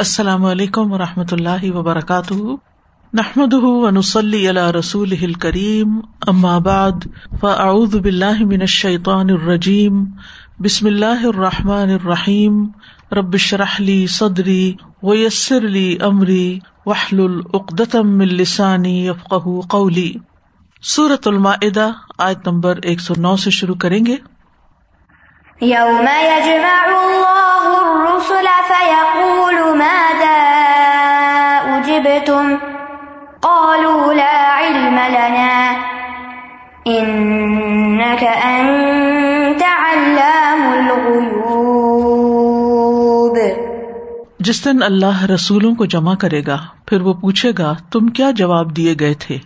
السلام علیکم و رحمۃ اللہ وبرکاتہ۔ نحمد ونسلی علی رسول کریم بعد، فاعوذ باللہ من الشیطان الرجیم، بسم اللہ الرحمٰن الرحیم۔ ربش رحلی صدری ویسر علی عمری وحل العقدم السانی یفق قولی۔ صورت المائدہ، آیت نمبر ایک سو نو سے شروع کریں گے۔ يوم يجمع الله الرسل فيقول ماذا أجبتم؟ قالوا لا علم لنا. إنك أنت علام الغيوب. جس دن اللہ رسولوں کو جمع کرے گا، پھر وہ پوچھے گا، تم کیا جواب دیے گئے تھے؟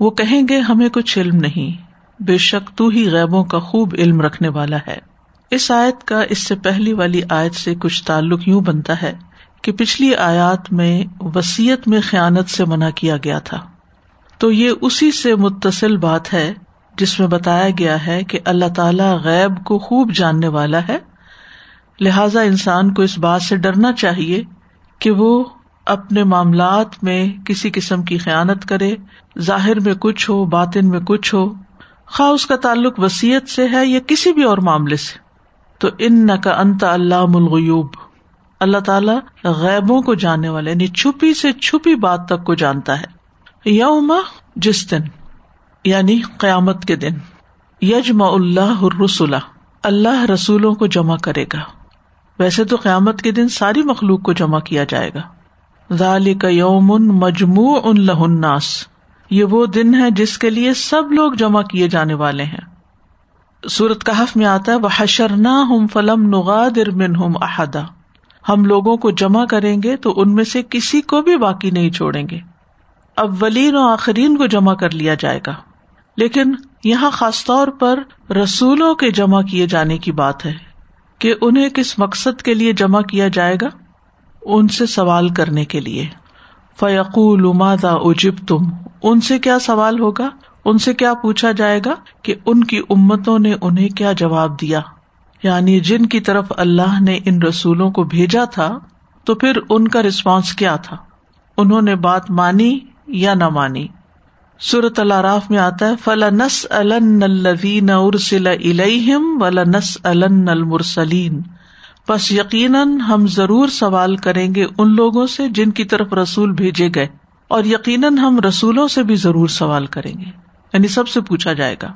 وہ کہیں گے، ہمیں کچھ علم نہیں، بے شک تو ہی غیبوں کا خوب علم رکھنے والا ہے۔ اس آیت کا اس سے پہلی والی آیت سے کچھ تعلق یوں بنتا ہے کہ پچھلی آیات میں وسیعت میں خیانت سے منع کیا گیا تھا۔ تو یہ اسی سے متصل بات ہے جس میں بتایا گیا ہے کہ اللہ تعالی غیب کو خوب جاننے والا ہے۔ لہذا انسان کو اس بات سے ڈرنا چاہیے کہ وہ اپنے معاملات میں کسی قسم کی خیانت کرے، ظاہر میں کچھ ہو، باطن میں کچھ ہو۔ خواہ اس کا تعلق وسیعت سے ہے یا کسی بھی اور معاملے سے۔ تو ان کا انت اللہ ملغیوب اللہ تعالیٰ غیبوں کو جاننے والے یعنی چھپی سے چھپی بات تک کو جانتا ہے۔ یوم جس دن یعنی قیامت کے دن یجما اللہ رسول اللہ رسولوں کو جمع کرے گا۔ ویسے تو قیامت کے دن ساری مخلوق کو جمع کیا جائے گا۔ ذالی کا یوم مجموع ان یہ وہ دن ہے جس کے لیے سب لوگ جمع کیے جانے والے ہیں۔ سورت کہف میں آتا ہے وہ حشر ہم فلم نغادر من ہم احدا ہم لوگوں کو جمع کریں گے تو ان میں سے کسی کو بھی باقی نہیں چھوڑیں گے۔ اولین و آخرین کو جمع کر لیا جائے گا۔ لیکن یہاں خاص طور پر رسولوں کے جمع کیے جانے کی بات ہے کہ انہیں کس مقصد کے لیے جمع کیا جائے گا؟ ان سے سوال کرنے کے لیے۔ فیقول مادا اجب تم ان سے کیا سوال ہوگا؟ ان سے کیا پوچھا جائے گا کہ ان کی امتوں نے انہیں کیا جواب دیا؟ یعنی جن کی طرف اللہ نے ان رسولوں کو بھیجا تھا، تو پھر ان کا رسپانس کیا تھا؟ انہوں نے بات مانی یا نہ مانی؟ سورت اللہ راف میں آتا ہے فلا نس الدین ارسل الم ولا نس المرسلین بس یقیناً ہم ضرور سوال کریں گے ان لوگوں سے جن کی طرف رسول بھیجے گئے، اور یقیناً ہم رسولوں سے بھی ضرور سوال کریں گے۔ یعنی سب سے پوچھا جائے گا۔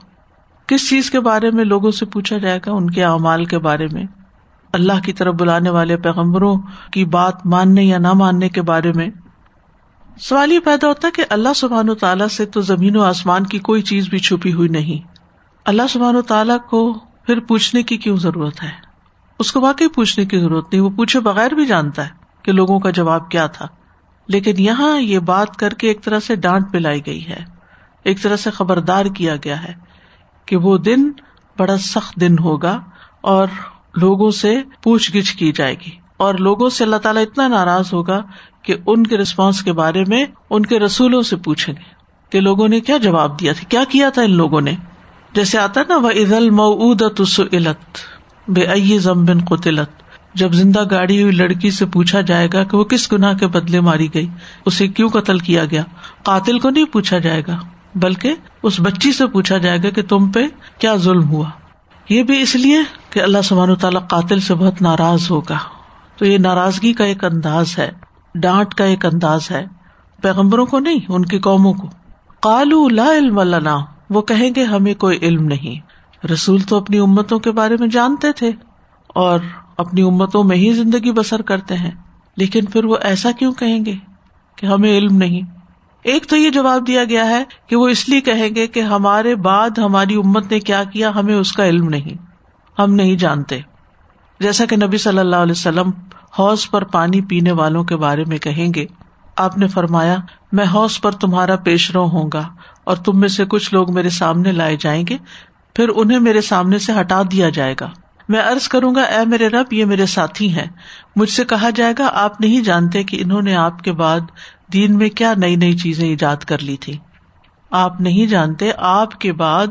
کس چیز کے بارے میں لوگوں سے پوچھا جائے گا؟ ان کے اعمال کے بارے میں۔ اللہ کی طرف بلانے والے پیغمبروں کی بات ماننے یا نہ ماننے کے بارے میں۔ سوال یہ پیدا ہوتا ہے کہ اللہ سبحان و تعالیٰ سے تو زمین و آسمان کی کوئی چیز بھی چھپی ہوئی نہیں۔ اللہ سبحان و تعالیٰ کو پھر پوچھنے کی کیوں ضرورت ہے؟ اس کو واقعی پوچھنے کی ضرورت نہیں، وہ پوچھے بغیر بھی جانتا ہے کہ لوگوں کا جواب کیا تھا۔ لیکن یہاں یہ بات کر کے ایک طرح سے ڈانٹ پلائی گئی ہے۔ ایک طرح سے خبردار کیا گیا ہے کہ وہ دن بڑا سخت دن ہوگا اور لوگوں سے پوچھ گچھ کی جائے گی اور لوگوں سے اللہ تعالیٰ اتنا ناراض ہوگا کہ ان کے ریسپانس کے بارے میں ان کے رسولوں سے پوچھیں گے کہ لوگوں نے کیا جواب دیا تھا؟ کیا کیا تھا ان لوگوں نے؟ جیسے آتا نا وہ عید المعت بے ضم بن قطلت جب زندہ گاڑی ہوئی لڑکی سے پوچھا جائے گا کہ وہ کس گناہ کے بدلے ماری گئی، اسے کیوں قتل کیا گیا؟ قاتل کو نہیں پوچھا جائے گا۔ بلکہ اس بچی سے پوچھا جائے گا کہ تم پہ کیا ظلم ہوا۔ یہ بھی اس لیے کہ اللہ سبحان تعالیٰ قاتل سے بہت ناراض ہوگا۔ تو یہ ناراضگی کا ایک انداز ہے، ڈانٹ کا ایک انداز ہے۔ پیغمبروں کو نہیں، ان کی قوموں کو۔ کالو لا علم لنا، وہ کہیں گے ہمیں کوئی علم نہیں۔ رسول تو اپنی امتوں کے بارے میں جانتے تھے اور اپنی امتوں میں ہی زندگی بسر کرتے ہیں۔ لیکن پھر وہ ایسا کیوں کہیں گے کہ ہمیں علم نہیں؟ ایک تو یہ جواب دیا گیا ہے کہ وہ اس لیے کہیں گے کہ ہمارے بعد ہماری امت نے کیا کیا، ہمیں اس کا علم نہیں، ہم نہیں جانتے۔ جیسا کہ نبی صلی اللہ علیہ وسلم حوض پر پانی پینے والوں کے بارے میں کہیں گے، آپ نے فرمایا، میں حوض پر تمہارا پیش رو ہوں گا اور تم میں سے کچھ لوگ میرے سامنے لائے جائیں گے، پھر انہیں میرے سامنے سے ہٹا دیا جائے گا۔ میں ارض کروں گا، اے میرے رب، یہ میرے ساتھی ہیں، مجھ سے کہا جائے گا، آپ نہیں جانتے کہ انہوں نے آپ کے بعد دین میں کیا نئی نئی چیزیں ایجاد کر لی تھی آپ نہیں جانتے آپ کے بعد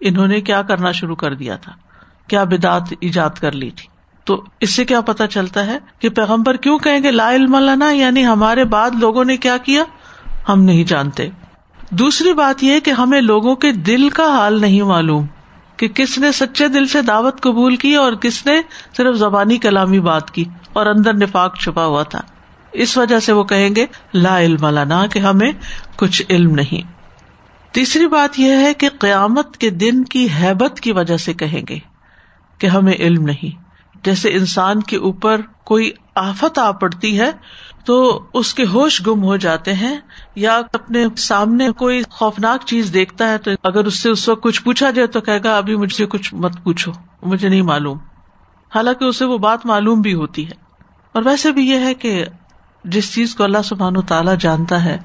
انہوں نے کیا کرنا شروع کر دیا تھا، کیا بدعت ایجاد کر لی تھی؟ تو اس سے کیا پتا چلتا ہے کہ پیغمبر کیوں کہیں گے لا علم لنا یعنی ہمارے بعد لوگوں نے کیا کیا؟ ہم نہیں جانتے۔ دوسری بات یہ کہ ہمیں لوگوں کے دل کا حال نہیں معلوم کہ کس نے سچے دل سے دعوت قبول کی اور کس نے صرف زبانی کلامی بات کی اور اندر نفاق چھپا ہوا تھا۔ اس وجہ سے وہ کہیں گے، لا علم لنا، کہ ہمیں کچھ علم نہیں۔ تیسری بات یہ ہے کہ قیامت کے دن کی حیبت کی وجہ سے کہیں گے کہ ہمیں علم نہیں۔ جیسے انسان کے اوپر کوئی آفت آ پڑتی ہے، تو اس کے ہوش گم ہو جاتے ہیں، یا اپنے سامنے کوئی خوفناک چیز دیکھتا ہے، تو اگر اس سے اس وقت کچھ پوچھا جائے تو کہے گا، ابھی مجھ سے کچھ مت پوچھو، مجھے نہیں معلوم۔ حالانکہ اسے وہ بات معلوم بھی ہوتی ہے۔ اور ویسے بھی یہ ہے کہ جس چیز کو اللہ سبحان و تعالیٰ جانتا ہے،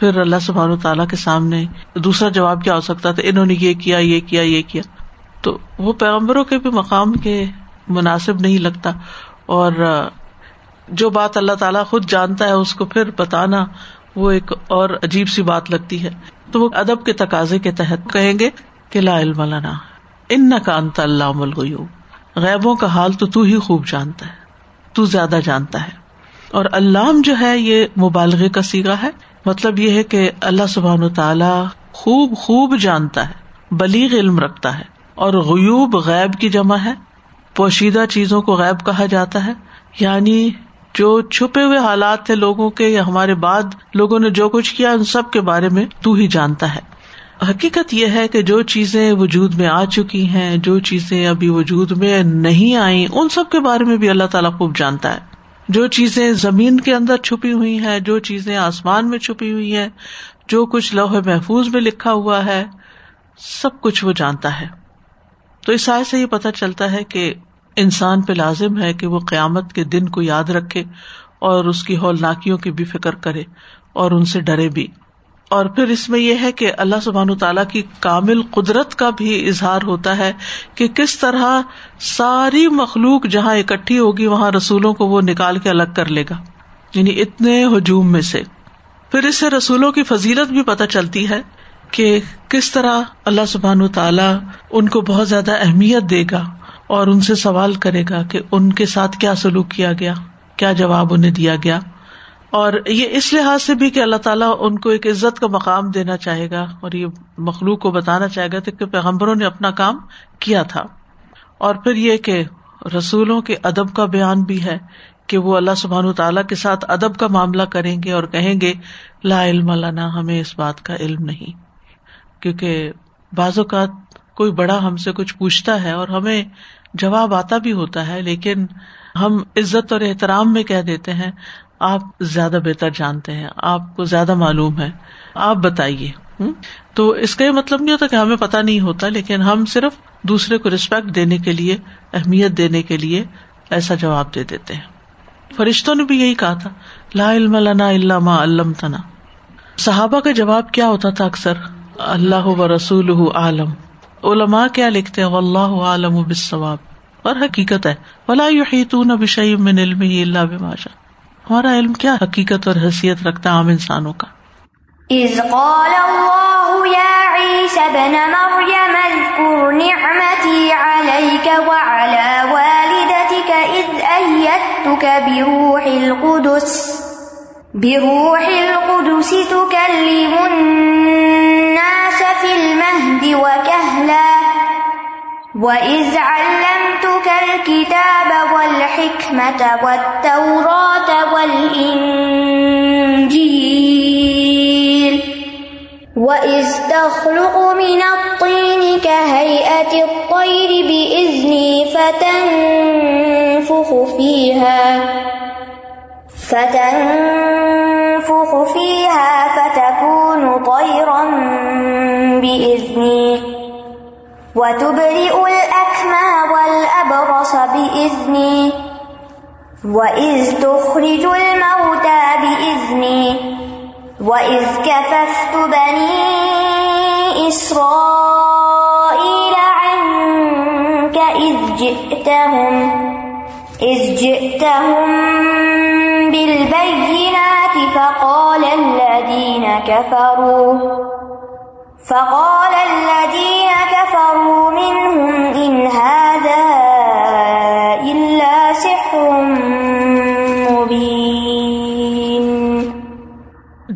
پھر اللہ سبحان و تعالیٰ کے سامنے دوسرا جواب کیا ہو سکتا تھا، انہوں نے یہ کیا یہ کیا یہ کیا۔ تو وہ پیغمبروں کے بھی مقام کے مناسب نہیں لگتا۔ اور جو بات اللہ تعالیٰ خود جانتا ہے، اس کو پھر بتانا وہ ایک اور عجیب سی بات لگتی ہے۔ تو وہ ادب کے تقاضے کے تحت کہیں گے کہ لا علم لنا ان کا انت اللہ غیبوں کا حال تو تو ہی خوب جانتا ہے، تو زیادہ جانتا ہے۔ اور علام جو ہے یہ مبالغے کا سیگا ہے۔ مطلب یہ ہے کہ اللہ سبحان و تعالی خوب خوب جانتا ہے، بلیغ علم رکھتا ہے اور غیوب غیب کی جمع ہے۔ پوشیدہ چیزوں کو غائب کہا جاتا ہے۔ یعنی جو چھپے ہوئے حالات تھے لوگوں کے یا ہمارے بعد لوگوں نے جو کچھ کیا، ان سب کے بارے میں تو ہی جانتا ہے۔ حقیقت یہ ہے کہ جو چیزیں وجود میں آ چکی ہیں، جو چیزیں ابھی وجود میں نہیں آئی ان سب کے بارے میں بھی اللہ تعالیٰ خوب جانتا ہے۔ جو چیزیں زمین کے اندر چھپی ہوئی ہیں، جو چیزیں آسمان میں چھپی ہوئی ہیں، جو کچھ لوہے محفوظ میں لکھا ہوا ہے، سب کچھ وہ جانتا ہے۔ تو اس سائے سے یہ پتہ چلتا ہے کہ انسان پہ لازم ہے کہ وہ قیامت کے دن کو یاد رکھے اور اس کی ہولناکیوں کی بھی فکر کرے اور ان سے ڈرے بھی۔ اور پھر اس میں یہ ہے کہ اللہ سبحان تعالیٰ کی کامل قدرت کا بھی اظہار ہوتا ہے کہ کس طرح ساری مخلوق جہاں اکٹھی ہوگی، وہاں رسولوں کو وہ نکال کے الگ کر لے گا۔ یعنی اتنے ہجوم میں سے۔ پھر اس سے رسولوں کی فضیلت بھی پتہ چلتی ہے کہ کس طرح اللہ سبحان تعالیٰ ان کو بہت زیادہ اہمیت دے گا اور ان سے سوال کرے گا کہ ان کے ساتھ کیا سلوک کیا گیا، کیا جواب انہیں دیا گیا۔ اور یہ اس لحاظ سے بھی کہ اللہ تعالیٰ ان کو ایک عزت کا مقام دینا چاہے گا اور یہ مخلوق کو بتانا چاہے گا کہ پیغمبروں نے اپنا کام کیا تھا۔ اور پھر یہ کہ رسولوں کے ادب کا بیان بھی ہے کہ وہ اللہ سبحان تعالیٰ کے ساتھ ادب کا معاملہ کریں گے اور کہیں گے، لا علم لنا، ہمیں اس بات کا علم نہیں۔ کیونکہ بعض اوقات کوئی بڑا ہم سے کچھ پوچھتا ہے اور ہمیں جواب آتا بھی ہوتا ہے، لیکن ہم عزت اور احترام میں کہہ دیتے ہیں۔ آپ زیادہ بہتر جانتے ہیں، آپ کو زیادہ معلوم ہے۔ آپ بتائیے۔ تو اس کا یہ مطلب نہیں ہوتا کہ ہمیں پتا نہیں ہوتا، لیکن ہم صرف دوسرے کو ریسپیکٹ دینے کے لیے، اہمیت دینے کے لیے ایسا جواب دے دیتے ہیں۔ فرشتوں نے بھی یہی کہا تھا، لا علم لنا علامہ علم تنا صحابہ کا جواب کیا ہوتا تھا اکثر؟ اللہ و رسول عالم علماء کیا لکھتے ہیں؟ اللہ عالم بالصواب۔ اور حقیقت ہے، ولا يحيطون بشيء من علمه الا بما شاء۔ ہمارا علم کیا حقیقت اور حیثیت رکھتا ہے عام انسانوں کا؟ اذ قال الله يا عيسى ابن مريم اذكر نعمتي عليك وعلى والدتك اذ ايدتك بروح القدس بروح القدس تكلم الناس في المهد وكهلا، وإذ علمتك الكتاب والحكمة والتوراة والإنجيل وإذ تخلق من الطين كهيئة الطير بإذني فتنفخ فيها فتنفخ فيها فتكون طيرا بإذني وتبرئ الأكمى وإذ تخرج الموتى بإذني وإذ كففت بني إسرائيل عنك إذ جئتهم إذ جئتهم بالبينات فقال الذين كفروا فقال الذين كفروا منهم إن هذا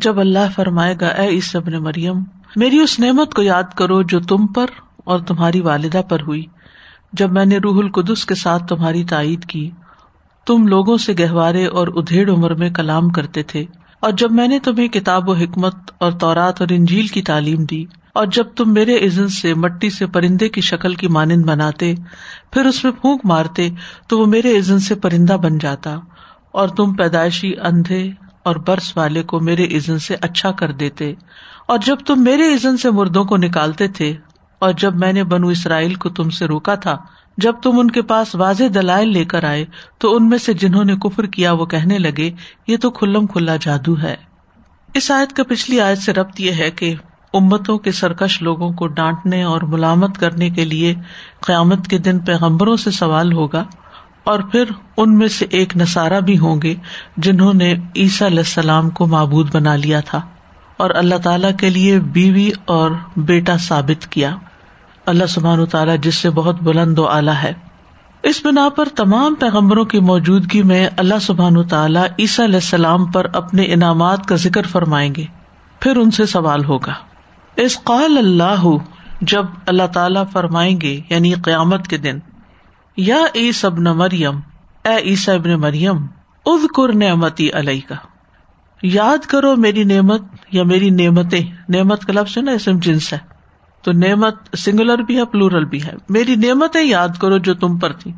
جب اللہ فرمائے گا، اے اس ابن مریم، میری اس نعمت کو یاد کرو جو تم پر اور تمہاری والدہ پر ہوئی۔ جب میں نے روح القدس کے ساتھ تمہاری تائید کی، تم لوگوں سے گہوارے اور ادھیڑ عمر میں کلام کرتے تھے۔ اور جب میں نے تمہیں کتاب و حکمت اور تورات اور انجیل کی تعلیم دی، اور جب تم میرے عزن سے مٹی سے پرندے کی شکل کی مانند بناتے، پھر اس میں پھونک مارتے، تو وہ میرے عزن سے پرندہ بن جاتا، اور تم پیدائشی اندھے اور برس والے کو میرے عزن سے اچھا کر دیتے۔ اور جب تم میرے عزن سے مردوں کو نکالتے تھے، اور جب میں نے بنو اسرائیل کو تم سے روکا تھا، جب تم ان کے پاس واضح دلائل لے کر آئے، تو ان میں سے جنہوں نے کفر کیا وہ کہنے لگے، یہ تو کھلم کھلا جادو ہے۔ اس آیت کا پچھلی آیت سے ربط یہ ہے کہ امتوں کے سرکش لوگوں کو ڈانٹنے اور ملامت کرنے کے لیے قیامت کے دن پیغمبروں سے سوال ہوگا۔ اور پھر ان میں سے ایک نسارا بھی ہوں گے جنہوں نے عیسیٰ علیہ السلام کو معبود بنا لیا تھا اور اللہ تعالی کے لیے بیوی اور بیٹا ثابت کیا۔ اللہ سبحان تعالیٰ جس سے بہت بلند و اعلیٰ ہے۔ اس بنا پر تمام پیغمبروں کی موجودگی میں اللہ سبحان تعالیٰ عیسیٰ علیہ السلام پر اپنے انعامات کا ذکر فرمائیں گے۔ پھر ان سے سوال ہوگا۔ اس قال اللہ جب اللہ تعالیٰ فرمائیں گے یعنی قیامت کے دن یا ای سب مریم، اے عیسیٰ ابن مریم اد کر نعمتی علیہ کا یاد کرو میری نعمت یا میری نعمتیں۔ نعمت کا لفظ ہے نا، اسم جنس ہے۔ تو نعمت سنگولر بھی ہے پلورل بھی ہے۔ میری نعمتیں یاد کرو جو تم پر تھی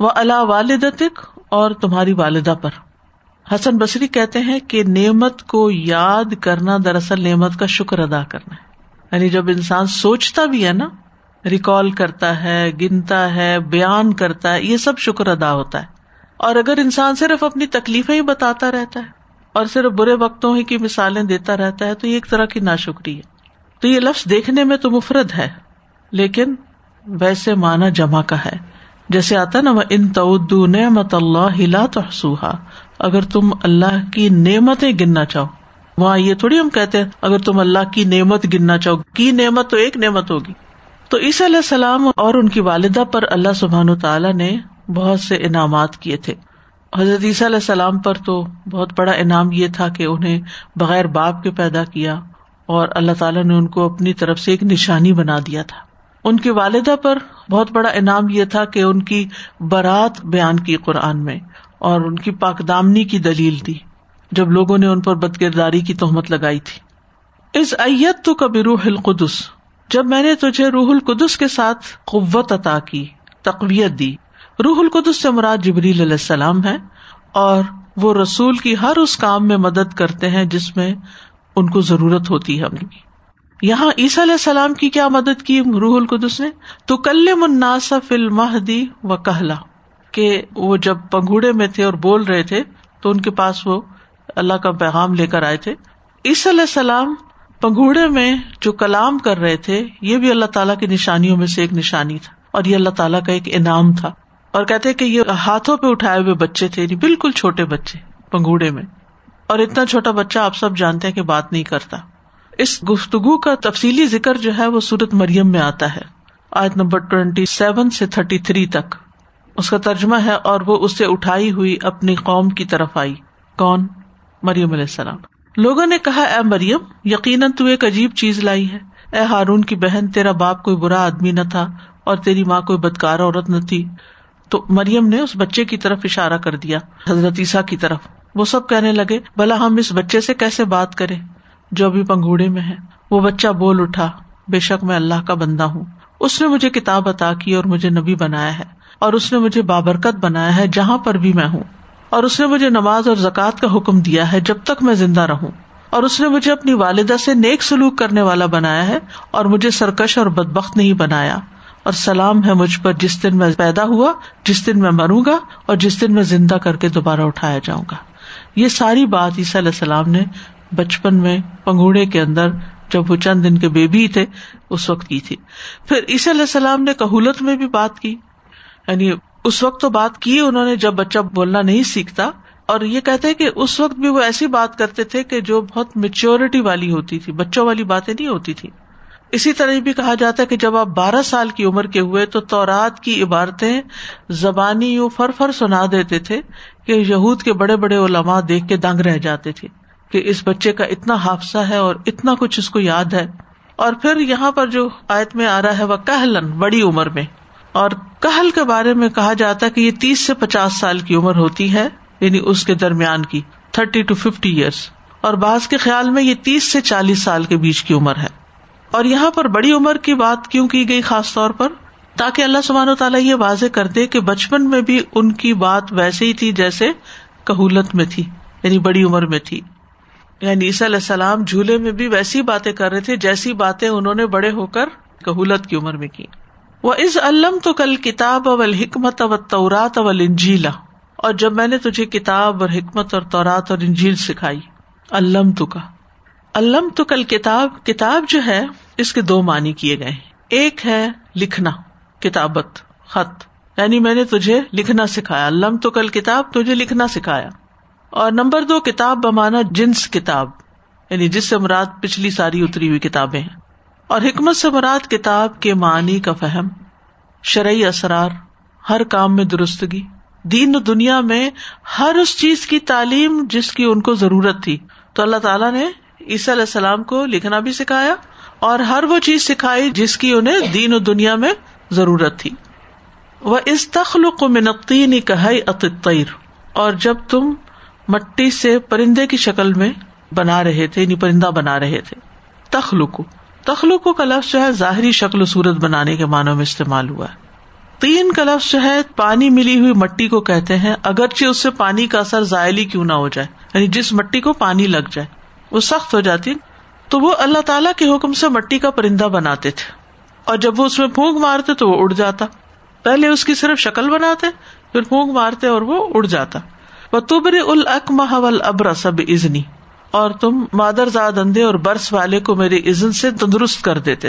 وہ اللہ والد اور تمہاری والدہ پر۔ حسن بصری کہتے ہیں کہ نعمت کو یاد کرنا دراصل نعمت کا شکر ادا کرنا ہے۔ یعنی جب انسان سوچتا بھی ہے نا ریکال کرتا ہے، گنتا ہے، بیان کرتا ہے، یہ سب شکر ادا ہوتا ہے۔ اور اگر انسان صرف اپنی تکلیفیں ہی بتاتا رہتا ہے اور صرف برے وقتوں ہی کی مثالیں دیتا رہتا ہے، تو یہ ایک طرح کی نا شکری ہے۔ تو یہ لفظ دیکھنے میں تو مفرد ہے، لیکن ویسے مانا جمع کا ہے۔ جیسے آتا نا ان تو نعمت اللہ ہلا تو اگر تم اللہ کی نعمتیں گننا چاہو، وہاں یہ تھوڑی ہم کہتے ہیں، اگر تم اللہ کی نعمت گننا چاہو، کی نعمت تو ایک نعمت ہوگی۔ تو عیسی علیہ السلام اور ان کی والدہ پر اللہ سبحان تعالیٰ نے بہت سے انعامات کیے تھے۔ حضرت عیسیٰ علیہ السلام پر تو بہت بڑا انعام یہ تھا کہ انہیں بغیر باپ کے پیدا کیا اور اللہ تعالیٰ نے ان کو اپنی طرف سے ایک نشانی بنا دیا تھا۔ ان کی والدہ پر بہت بڑا انعام یہ تھا کہ ان کی برات بیان کی قرآن میں اور ان کی پاک دامنی کی دلیل دی۔ جب لوگوں نے ان پر بد کرداری کی تہمت لگائی تھی۔ اس ایت تو کبھی روح القدس جب میں نے تجھے روح القدس کے ساتھ قوت عطا کی، تقویت دی۔ روح القدس سے مراد جبریل علیہ السلام ہے اور وہ رسول کی ہر اس کام میں مدد کرتے ہیں جس میں ان کو ضرورت ہوتی ہے۔ یہاں عیسیٰ علیہ السلام کی کیا مدد کی روح القدس نے؟ تو کل مناسا فل مہدی و کہلا۔ کہ وہ جب پنگوڑے میں تھے اور بول رہے تھے تو ان کے پاس وہ اللہ کا پیغام لے کر آئے تھے۔ عیسی علیہ السلام پنگوڑے میں جو کلام کر رہے تھے، یہ بھی اللہ تعالیٰ کی نشانیوں میں سے ایک نشانی تھا، اور یہ اللہ تعالیٰ کا ایک انعام تھا۔ اور کہتے کہ یہ ہاتھوں پہ اٹھائے ہوئے بچے تھے یعنی بالکل چھوٹے بچے پنگوڑے میں۔ اور اتنا چھوٹا بچہ آپ سب جانتے ہیں کہ بات نہیں کرتا۔ اس گفتگو کا تفصیلی ذکر جو ہے، وہ سورت مریم میں آتا ہے آج نمبر ٹوینٹی سیون سے تھرٹی تھری تک۔ اس کا ترجمہ ہے، اور وہ اسے اٹھائی ہوئی اپنی قوم کی طرف آئی۔ کون؟ مریم علیہ السلام۔ لوگوں نے کہا، اے مریم، یقیناً تو ایک عجیب چیز لائی ہے۔ اے ہارون کی بہن، تیرا باپ کوئی برا آدمی نہ تھا اور تیری ماں کوئی بدکار عورت نہ تھی۔ تو مریم نے اس بچے کی طرف اشارہ کر دیا، حضرت عیسیٰ کی طرف۔ وہ سب کہنے لگے، بلا، ہم اس بچے سے کیسے بات کرے جو ابھی پنگوڑے میں ہے۔ وہ بچہ بول اٹھا، بے شک میں اللہ کا بندہ ہوں۔ اس نے مجھے کتاب عطا کی اور مجھے نبی بنایا ہے، اور اس نے مجھے بابرکت بنایا ہے جہاں پر بھی میں ہوں۔ اور اس نے مجھے نماز اور زکوٰۃ کا حکم دیا ہے جب تک میں زندہ رہوں۔ اور اس نے مجھے اپنی والدہ سے نیک سلوک کرنے والا بنایا ہے اور مجھے سرکش اور بدبخت نہیں بنایا۔ اور سلام ہے مجھ پر جس دن میں پیدا ہوا، جس دن میں مروں گا اور جس دن میں زندہ کر کے دوبارہ اٹھایا جاؤں گا۔ یہ ساری بات عیسیٰ علیہ السلام نے بچپن میں پنگوڑے کے اندر جب وہ چند دن کے بیبی تھے، اس وقت کی تھی۔ پھر عیسی علیہ السلام نے کہولت میں بھی بات کی یعنی اس وقت تو بات کی انہوں نے جب بچہ بولنا نہیں سیکھتا اور یہ کہتے کہ اس وقت بھی وہ ایسی بات کرتے تھے کہ جو بہت میچیورٹی والی ہوتی تھی، بچوں والی باتیں نہیں ہوتی تھی اسی طرح بھی کہا جاتا ہے کہ جب آپ بارہ سال کی عمر کے ہوئے تو تورات کی عبارتیں زبانی یوں فر فر سنا دیتے تھے کہ یہود کے بڑے بڑے علماء دیکھ کے دنگ رہ جاتے تھے کہ اس بچے کا اتنا حادثہ ہے اور اتنا کچھ اس کو یاد ہے۔ اور پھر یہاں پر جو آیت میں آ رہا ہے وہ کہلن بڑی عمر میں۔ اور کہل کے بارے میں کہا جاتا ہے کہ یہ تیس سے پچاس سال کی عمر ہوتی ہے یعنی اس کے درمیان کی تھرٹی ٹو ففٹی ایئرس اور بعض کے خیال میں یہ تیس سے چالیس سال کے بیچ کی عمر ہے۔ اور یہاں پر بڑی عمر کی بات کیوں کی گئی خاص طور پر؟ تاکہ اللہ سبحانہ و تعالیٰ یہ واضح کر دے کہ بچپن میں بھی ان کی بات ویسے ہی تھی جیسے کہولت میں تھی یعنی بڑی عمر میں تھی۔ یعنی عیسی علیہ السلام جھولے میں بھی ویسی باتیں کر رہے تھے، جیسی باتیں انہوں نے بڑے ہو کر کہولت کی عمر میں کی۔ وہ از علم تو کل کتاب اول حکمت اول تورات اول انجیلا اور جب میں نے تجھے کتاب اور حکمت اور تورات اور انجیل سکھائی علم تو کا علم تو کل کتاب کتاب جو ہے، اس کے دو معنی کیے گئے ایک ہے لکھنا، کتابت، خط۔ یعنی میں نے تجھے لکھنا سکھایا۔ علم تو کل کتاب تجھے لکھنا سکھایا۔ اور نمبر دو، کتاب بمانا، جنس کتاب۔ یعنی جس سے مراد پچھلی ساری اتری ہوئی کتابیں ہیں۔ اور حکمت سے مراد کتاب کے معنی کا فہم، شرعی اثرار ہر کام میں درستگی، دین و دنیا میں ہر اس چیز کی تعلیم جس کی ان کو ضرورت تھی۔ تو اللہ تعالیٰ نے عیسی علیہ السلام کو لکھنا بھی سکھایا اور ہر وہ چیز سکھائی جس کی انہیں دین و دنیا میں ضرورت تھی۔ وہ اس تخلق و منقی نے اور جب تم مٹی سے پرندے کی شکل میں بنا رہے تھے یعنی پرندہ بنا رہے تھے۔ تخلق تخلق کا لفظ جو ہے ظاہری شکل و صورت بنانے کے معنوں میں استعمال ہوا ہے۔ تین کا لفظ جو ہے پانی ملی ہوئی مٹی کو کہتے ہیں، اگرچہ اس سے پانی کا اثر زائلی کیوں نہ ہو جائے یعنی جس مٹی کو پانی لگ جائے، وہ سخت ہو جاتی، تو وہ اللہ تعالیٰ کے حکم سے مٹی کا پرندہ بناتے تھے۔ اور جب وہ اس میں پھونک مارتے تو وہ اڑ جاتا۔ پہلے اس کی صرف شکل بناتے، پھر پھونک مارتے اور وہ اڑ جاتا۔ وہ تبر حول ابر سب ازنی اور تم مادر زاد اندھے اور برس والے کو میرے عزن سے تندرست کر دیتے۔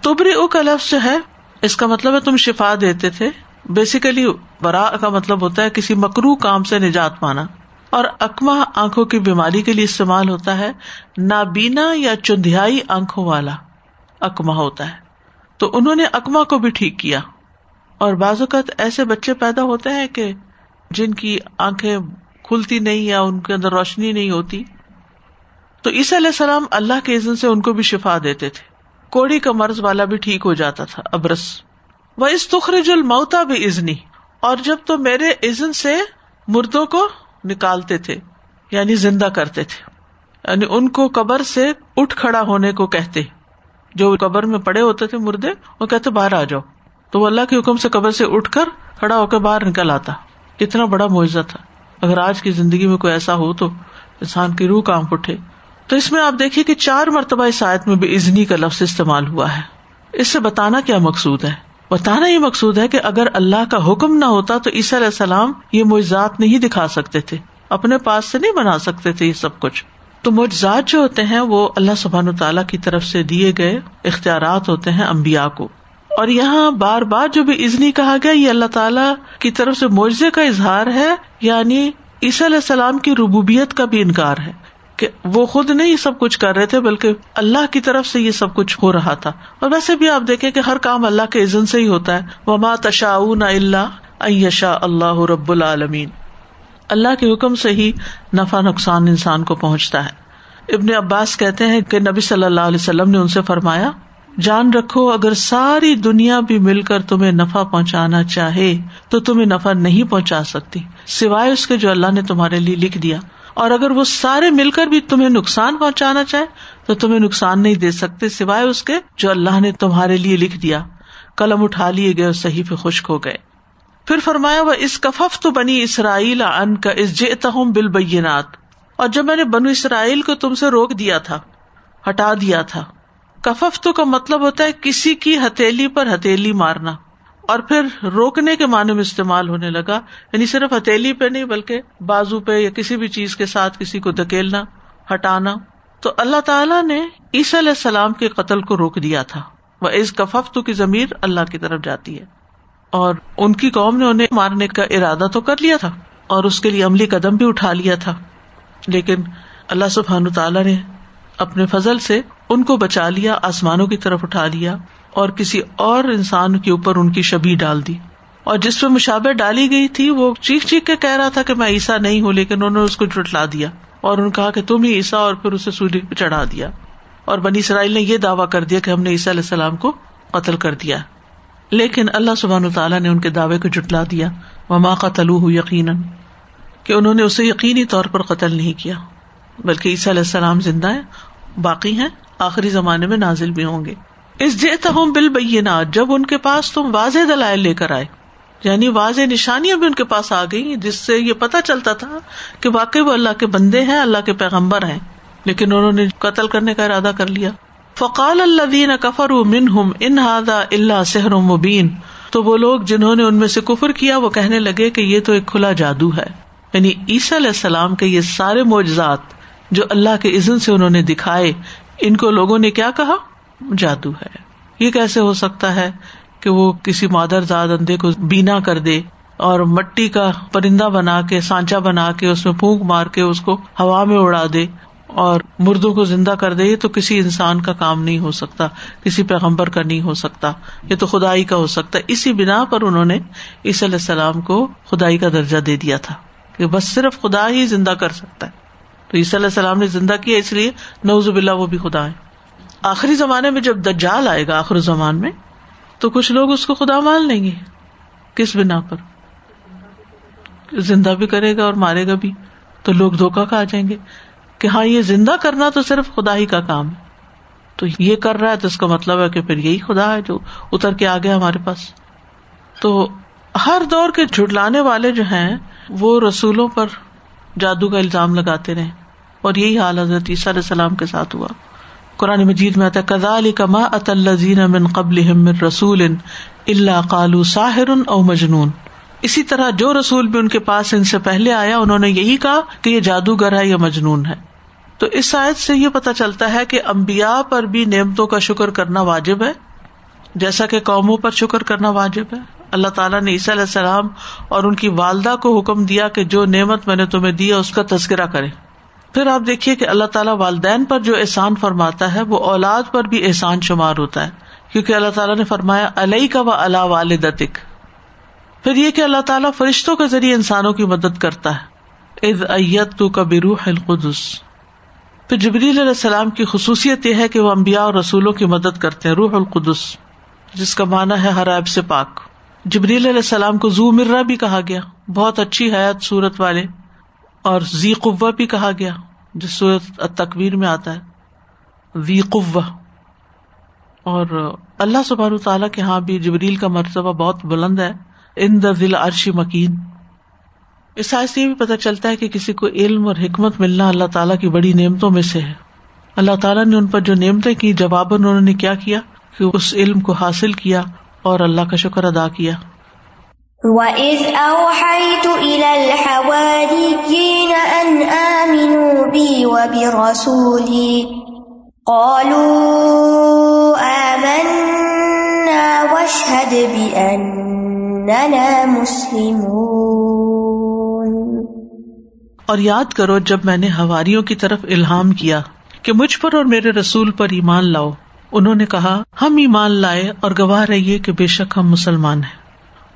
تبری اک لفظ جو ہے، اس کا مطلب ہے تم شفا دیتے تھے۔ بیسیکلی برا کا مطلب ہوتا ہے کسی مکرو کام سے نجات پانا۔ اور اکما آنکھوں کی بیماری کے لیے استعمال ہوتا ہے نابینا یا چندیائی آنکھوں والا۔ اکما ہوتا ہے۔ تو انہوں نے اکما کو بھی ٹھیک کیا۔ اور بعض اوقات ایسے بچے پیدا ہوتے ہیں کہ جن کی آنکھیں کھلتی نہیں یا ان کے اندر روشنی نہیں ہوتی۔ تو عیسی علیہ السلام اللہ کے عزن سے ان کو بھی شفا دیتے تھے۔ کوڑی کا مرض والا بھی ٹھیک ہو جاتا تھا، ابرس۔ وہ اس تخرج الموتا بھی ازنی اور جب تو میرے عزن سے مردوں کو نکالتے تھے یعنی زندہ کرتے تھے۔ یعنی ان کو قبر سے اٹھ کھڑا ہونے کو کہتے۔ جو قبر میں پڑے ہوتے تھے مردے، وہ کہتے باہر آ جاؤ۔ تو وہ اللہ کے حکم سے قبر سے اٹھ کر کھڑا ہو کر باہر نکل آتا۔ کتنا بڑا معاوضہ تھا۔ اگر آج کی زندگی میں کوئی ایسا ہو تو انسان کی روح کام اٹھے۔ تو اس میں آپ دیکھیے کہ چار مرتبہ اس آیت میں بھی ازنی کا لفظ استعمال ہوا ہے۔ اس سے بتانا کیا مقصود ہے؟ بتانا یہ مقصود ہے کہ اگر اللہ کا حکم نہ ہوتا تو عیسی علیہ السلام یہ معجزات نہیں دکھا سکتے تھے۔ اپنے پاس سے نہیں بنا سکتے تھے یہ سب کچھ۔ تو معجزات جو ہوتے ہیں وہ اللہ سبحان تعالیٰ کی طرف سے دیے گئے اختیارات ہوتے ہیں امبیا کو۔ اور یہاں بار بار جو بھی ازنی کہا گیا یہ اللہ تعالیٰ کی طرف سے معجزے کا اظہار ہے یعنی عیسی علیہ السلام کی ربوبیت کا بھی انکار ہے۔ کہ وہ خود نہیں سب کچھ کر رہے تھے، بلکہ اللہ کی طرف سے یہ سب کچھ ہو رہا تھا۔ اور ویسے بھی آپ دیکھیں کہ ہر کام اللہ کے عزن سے ہی ہوتا ہے۔ وہ ماں تشا اللہ یشا اللہ رب العالمین اللہ کے حکم سے ہی نفع نقصان انسان کو پہنچتا ہے۔ ابن عباس کہتے ہیں کہ نبی صلی اللہ علیہ وسلم نے ان سے فرمایا، جان رکھو، اگر ساری دنیا بھی مل کر تمہیں نفع پہنچانا چاہے، تو تمہیں نفع نہیں پہنچا سکتی۔ سوائے اس کے جو اللہ نے تمہارے لیے لکھ دیا۔ اور اگر وہ سارے مل کر بھی تمہیں نقصان پہنچانا چاہے، تو تمہیں نقصان نہیں دے سکتے سوائے اس کے جو اللہ نے تمہارے لیے لکھ دیا۔ قلم اٹھا لیے گئے اور صحیح پہ خشک ہو گئے۔ پھر فرمایا وہ اس کفف تو بنی اسرائیل ان کا اس جیتا ہوں بل بینات اور جب میں نے بنو اسرائیل کو تم سے روک دیا تھا، ہٹا دیا تھا۔ کفف تو کا مطلب ہوتا ہے کسی کی ہتھیلی پر ہتھیلی مارنا۔ اور پھر روکنے کے معنی میں استعمال ہونے لگا۔ یعنی صرف ہتھیلی پہ نہیں بلکہ بازو پہ یا کسی بھی چیز کے ساتھ کسی کو دھکیلنا، ہٹانا۔ تو اللہ تعالیٰ نے عیسی علیہ السلام کے قتل کو روک دیا تھا۔ وہ اس کفف تو کی ضمیر، اللہ کی طرف جاتی ہے۔ اور ان کی قوم نے انہیں مارنے کا ارادہ تو کر لیا تھا اور اس کے لیے عملی قدم بھی اٹھا لیا تھا۔ لیکن اللہ سبحان تعالیٰ نے اپنے فضل سے ان کو بچا لیا، آسمانوں کی طرف اٹھا لیا۔ اور کسی اور انسان کے اوپر ان کی شبی ڈال دی۔ اور جس پہ مشابہ ڈالی گئی تھی، وہ چیخ چیخ کے کہہ رہا تھا کہ میں عیسا نہیں ہوں، لیکن انہوں نے اس کو جٹلا دیا اور انہوں نے کہا کہ تم ہی عیسا اور پھر اسے سولی پہ چڑھا دیا۔ اور بنی اسرائیل نے یہ دعویٰ کر دیا کہ ہم نے عیسیٰ علیہ السلام کو قتل کر دیا۔ لیکن اللہ سبحان تعالیٰ نے ان کے دعوے کو جٹلا دیا۔ وما کا تلو ہوں یقیناً کہ انہوں نے اسے یقینی طور پر قتل نہیں کیا، بلکہ عیسیٰ علیہ السلام زندہ ہے باقی ہیں، آخری زمانے میں نازل بھی ہوں گے۔ اس جے تہم بل بینات جب ان کے پاس تم واضح دلائل لے کر آئے یعنی واضح نشانیاں بھی ان کے پاس آ گئی جس سے یہ پتا چلتا تھا کہ واقعی وہ اللہ کے بندے ہیں، اللہ کے پیغمبر ہیں، لیکن انہوں نے قتل کرنے کا ارادہ کر لیا۔ فقال اللہ دین کفر من ان ہادا اللہ سحر مبین۔ تو وہ لوگ جنہوں نے ان میں سے کفر کیا، وہ کہنے لگے کہ یہ تو ایک کھلا جادو ہے۔ یعنی عیسی علیہ السلام کے یہ سارے معجزات جو اللہ کے عزن سے انہوں نے دکھائے، ان کو لوگوں نے کیا کہا؟ جادو ہے۔ یہ کیسے ہو سکتا ہے کہ وہ کسی مادر زاد اندھے کو بینا کر دے اور مٹی کا پرندہ بنا کے، سانچا بنا کے، اس میں پھونک مار کے اس کو ہوا میں اڑا دے اور مردوں کو زندہ کر دے، یہ تو کسی انسان کا کام نہیں ہو سکتا، کسی پیغمبر کا نہیں ہو سکتا، یہ تو خدائی کا ہو سکتا۔ اسی بنا پر انہوں نے عیسی علیہ السلام کو خدائی کا درجہ دے دیا تھا کہ بس صرف خدا ہی زندہ کر سکتا ہے۔ تو عیسی علیہ السلام نے زندہ کیا، اس لیے نوزب اللہ وہ بھی خدا ہے۔ آخری زمانے میں جب دجال آئے گا آخر زمان میں، تو کچھ لوگ اس کو خدا مان لیں گے، کس بنا پر؟ زندہ بھی کرے گا اور مارے گا بھی، تو لوگ دھوکا کھا جائیں گے کہ ہاں یہ زندہ کرنا تو صرف خدا ہی کا کام ہے۔ تو یہ کر رہا ہے تو اس کا مطلب ہے کہ پھر یہی خدا ہے جو اتر کے آ گیا ہمارے پاس۔ تو ہر دور کے جھٹلانے والے جو ہیں، وہ رسولوں پر جادو کا الزام لگاتے رہے۔ اور یہی حال حضرت عیسیٰ علیہ السلام کے ساتھ ہوا۔ قرآن مجید میں آتا کزا علی کما اطلزین من قبل رسول اللہ قالو ساحر او مجنون. اسی طرح جو رسول بھی ان کے پاس ان سے پہلے آیا، انہوں نے یہی کہا کہ یہ جادوگر ہے یا مجنون ہے۔ تو اس آیت سے یہ پتا چلتا ہے کہ امبیا پر بھی نعمتوں کا شکر کرنا واجب ہے، جیسا کہ قوموں پر شکر کرنا واجب ہے۔ اللہ تعالیٰ نے عیسیٰ علیہ السلام اور ان کی والدہ کو حکم دیا کہ جو نعمت میں نے تمہیں دیا اس کا تذکرہ کرے پھر آپ دیکھیے کہ اللہ تعالیٰ والدین پر جو احسان فرماتا ہے، وہ اولاد پر بھی احسان شمار ہوتا ہے۔ کیونکہ اللہ تعالیٰ نے فرمایا علیہ کا و اللہ والدتک۔ پھر یہ کہ اللہ تعالیٰ فرشتوں کے ذریعے انسانوں کی مدد کرتا ہے۔ از ایت تو کبھی روح القدس۔ پھر جبریل علیہ السلام کی خصوصیت یہ ہے کہ وہ امبیا اور رسولوں کی مدد کرتے ہیں، روح القدس، جس کا مانا ہے ہر ایب سے پاک۔ جبریل علیہ السلام کو زو مرا بھی کہا گیا۔ بہت اچھی حیات صورت والے۔ اور زی قوا بھی کہا گیا، جس صورت تقویر میں آتا ہے۔ وی قوا اور اللہ سبحانہ تعالیٰ کے یہاں بھی جبریل کا مرتبہ بہت بلند ہے۔ ان دا ذیل عرشی مکین۔ اس سے یہ بھی پتہ چلتا ہے کہ کسی کو علم اور حکمت ملنا اللہ تعالیٰ کی بڑی نعمتوں میں سے ہے۔ اللہ تعالیٰ نے ان پر جو نعمتیں کی جواب انہوں نے کیا کیا؟ کہ اس علم کو حاصل کیا اور اللہ کا شکر ادا کیا۔ وَإِذْ أَوْحَيْتُ إِلَى الْحَوَارِيِّينَ أَنْ آمِنُوا بِي وَبِرَسُولِي قَالُوا آمَنَّا وَاشْهَدْ بِأَنَّنَا مُسْلِمُونَ اور یاد کرو جب میں نے ہواریوں کی طرف الہام کیا کہ مجھ پر اور میرے رسول پر ایمان لاؤ، انہوں نے کہا، ہم ایمان لائے اور گواہ رہیے کہ بے شک ہم مسلمان ہیں۔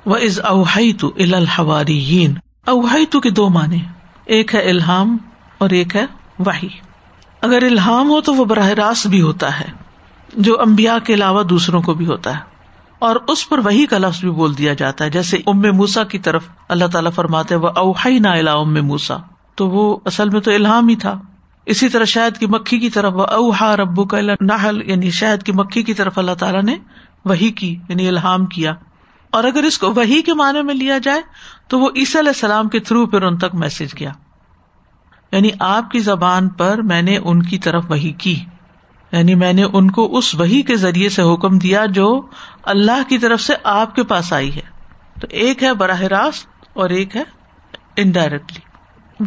وہ از اوہائی تو الحواری اوہائی تو کے دو معنی ایک ہے الحام اور ایک ہے واہی اگر الحام ہو تو وہ براہ راست بھی ہوتا ہے، جو امبیا کے علاوہ دوسروں کو بھی ہوتا ہے۔ اور اس پر وہی کا لفظ بھی بول دیا جاتا ہے، جیسے ام موسا کی طرف اللہ تعالیٰ فرماتے وہ اوہائی نہ الا ام موسا تو وہ اصل میں تو الحام ہی تھا۔ اسی طرح شہد کی مکھی کی طرف وہ اوہا ربو کا نہل یعنی شہد کی مکھی کی طرف اللہ تعالیٰ نے وہی کی یعنی الحام کیا۔ اور اگر اس کو وہی کے معنی میں لیا جائے تو وہ عیسی علیہ السلام کے تھرو پھر ان تک میسج کیا یعنی آپ کی زبان پر میں نے ان کی طرف وہی کی۔ یعنی میں نے ان کو اس وہی کے ذریعے سے حکم دیا جو اللہ کی طرف سے آپ کے پاس آئی ہے۔ تو ایک ہے براہ راست اور ایک ہے انڈائریکٹلی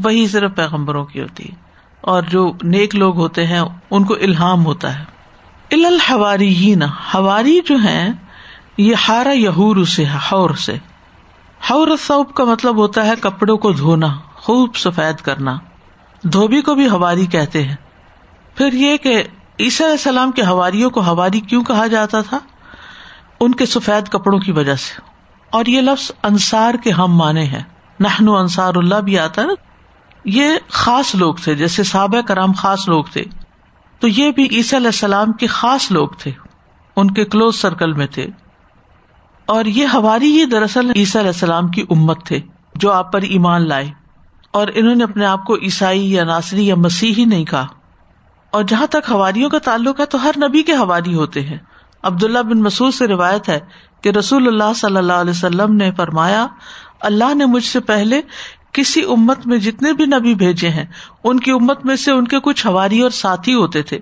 وہی صرف پیغمبروں کی ہوتی ہے۔ اور جو نیک لوگ ہوتے ہیں، ان کو الحام ہوتا ہے۔ الحواری ہی نا ہواری جو ہے یہ ہارا یہور سے ہور سے۔ ہور صوب کا مطلب ہوتا ہے کپڑوں کو دھونا، خوب سفید کرنا۔ دھوبی کو بھی ہواری کہتے ہیں۔ پھر یہ کہ عیسی علیہ السلام کے ہواریوں کو ہواری کیوں کہا جاتا تھا؟ ان کے سفید کپڑوں کی وجہ سے۔ اور یہ لفظ انصار کے ہم مانے ہیں۔ نہن انصار اللہ بھی آتا ہے یہ خاص لوگ تھے، جیسے صحابہ کرام خاص لوگ تھے۔ تو یہ بھی عیسی علیہ السلام کے خاص لوگ تھے۔ ان کے کلوز سرکل میں تھے۔ اور یہ ہماری ہی دراصل عیسیٰ علیہ السلام کی امت تھے جو آپ پر ایمان لائے اور انہوں نے اپنے آپ کو عیسائی یا ناصری یا مسیحی نہیں کہا۔ اور جہاں تک ہواریوں کا تعلق ہے تو ہر نبی کے ہواری ہوتے ہیں۔ عبداللہ بن مسعود سے روایت ہے کہ رسول اللہ صلی اللہ علیہ وسلم نے فرمایا، اللہ نے مجھ سے پہلے کسی امت میں جتنے بھی نبی بھیجے ہیں، ان کی امت میں سے ان کے کچھ ہواری اور ساتھی ہوتے تھے،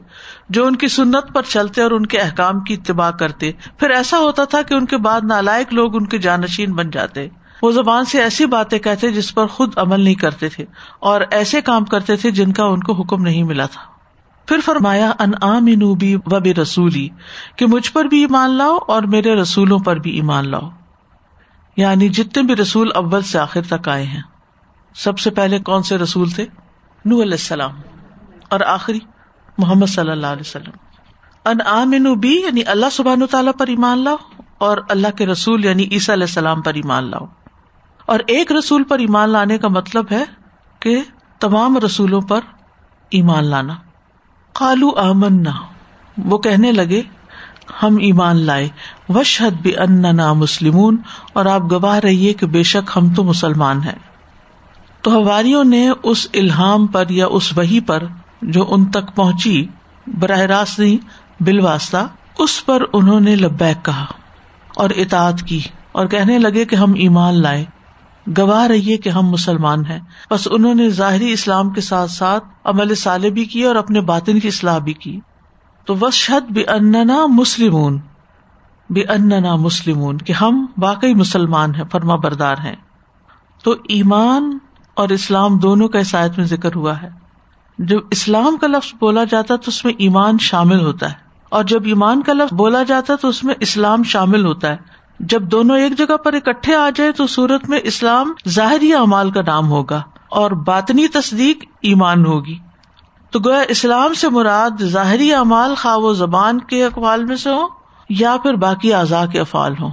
جو ان کی سنت پر چلتے اور ان کے احکام کی اتباع کرتے۔ پھر ایسا ہوتا تھا کہ ان کے بعد نالائق لوگ ان کے جانشین بن جاتے۔ وہ زبان سے ایسی باتیں کہتے جس پر خود عمل نہیں کرتے تھے، اور ایسے کام کرتے تھے جن کا ان کو حکم نہیں ملا تھا۔ پھر فرمایا، ان آمنوبی و بے رسولی کہ مجھ پر بھی ایمان لاؤ اور میرے رسولوں پر بھی ایمان لاؤ۔ یعنی جتنے بھی رسول اول سے آخر تک آئے ہیں۔ سب سے پہلے کون سے رسول تھے؟ نو علیہ السلام اور آخری محمد صلی اللہ علیہ وسلم۔ ان آمنو بھی یعنی اللہ سبحان تعالیٰ پر ایمان لاؤ اور اللہ کے رسول یعنی عیسیٰ علیہ السلام پر ایمان لاؤ۔ اور ایک رسول پر ایمان لانے کا مطلب ہے کہ تمام رسولوں پر ایمان لانا۔ کالو امنا وہ کہنے لگے، ہم ایمان لائے۔ وشحد بھی ان نا مسلم اور آپ گواہ رہیے کہ بے شک ہم تو مسلمان ہیں۔ تو ہواریوں نے اس الحام پر یا اس وہی پر جو ان تک پہنچی، براہ راست نہیں بال واسطہ اس پر انہوں نے لبیک کہا اور اطاعت کی اور کہنے لگے کہ ہم ایمان لائے۔ گواہ رہیے کہ ہم مسلمان ہیں۔ بس انہوں نے ظاہری اسلام کے ساتھ ساتھ عمل سالے بھی کیے اور اپنے باطن کی اصلاح بھی کی۔ تو وشد بے اننا مسلم بے اننا مسلم کہ ہم واقعی مسلمان ہیں، فرما بردار ہیں۔ تو ایمان اور اسلام دونوں کا آیت میں ذکر ہوا ہے۔ جب اسلام کا لفظ بولا جاتا تو اس میں ایمان شامل ہوتا ہے۔ اور جب ایمان کا لفظ بولا جاتا تو اس میں اسلام شامل ہوتا ہے۔ جب دونوں ایک جگہ پر اکٹھے آ جائے تو سورت میں اسلام ظاہری اعمال کا نام ہوگا اور باطنی تصدیق ایمان ہوگی۔ تو گویا اسلام سے مراد ظاہری اعمال خواہ و زبان کے اقوال میں سے ہو یا پھر باقی اعضاء کے افعال ہوں۔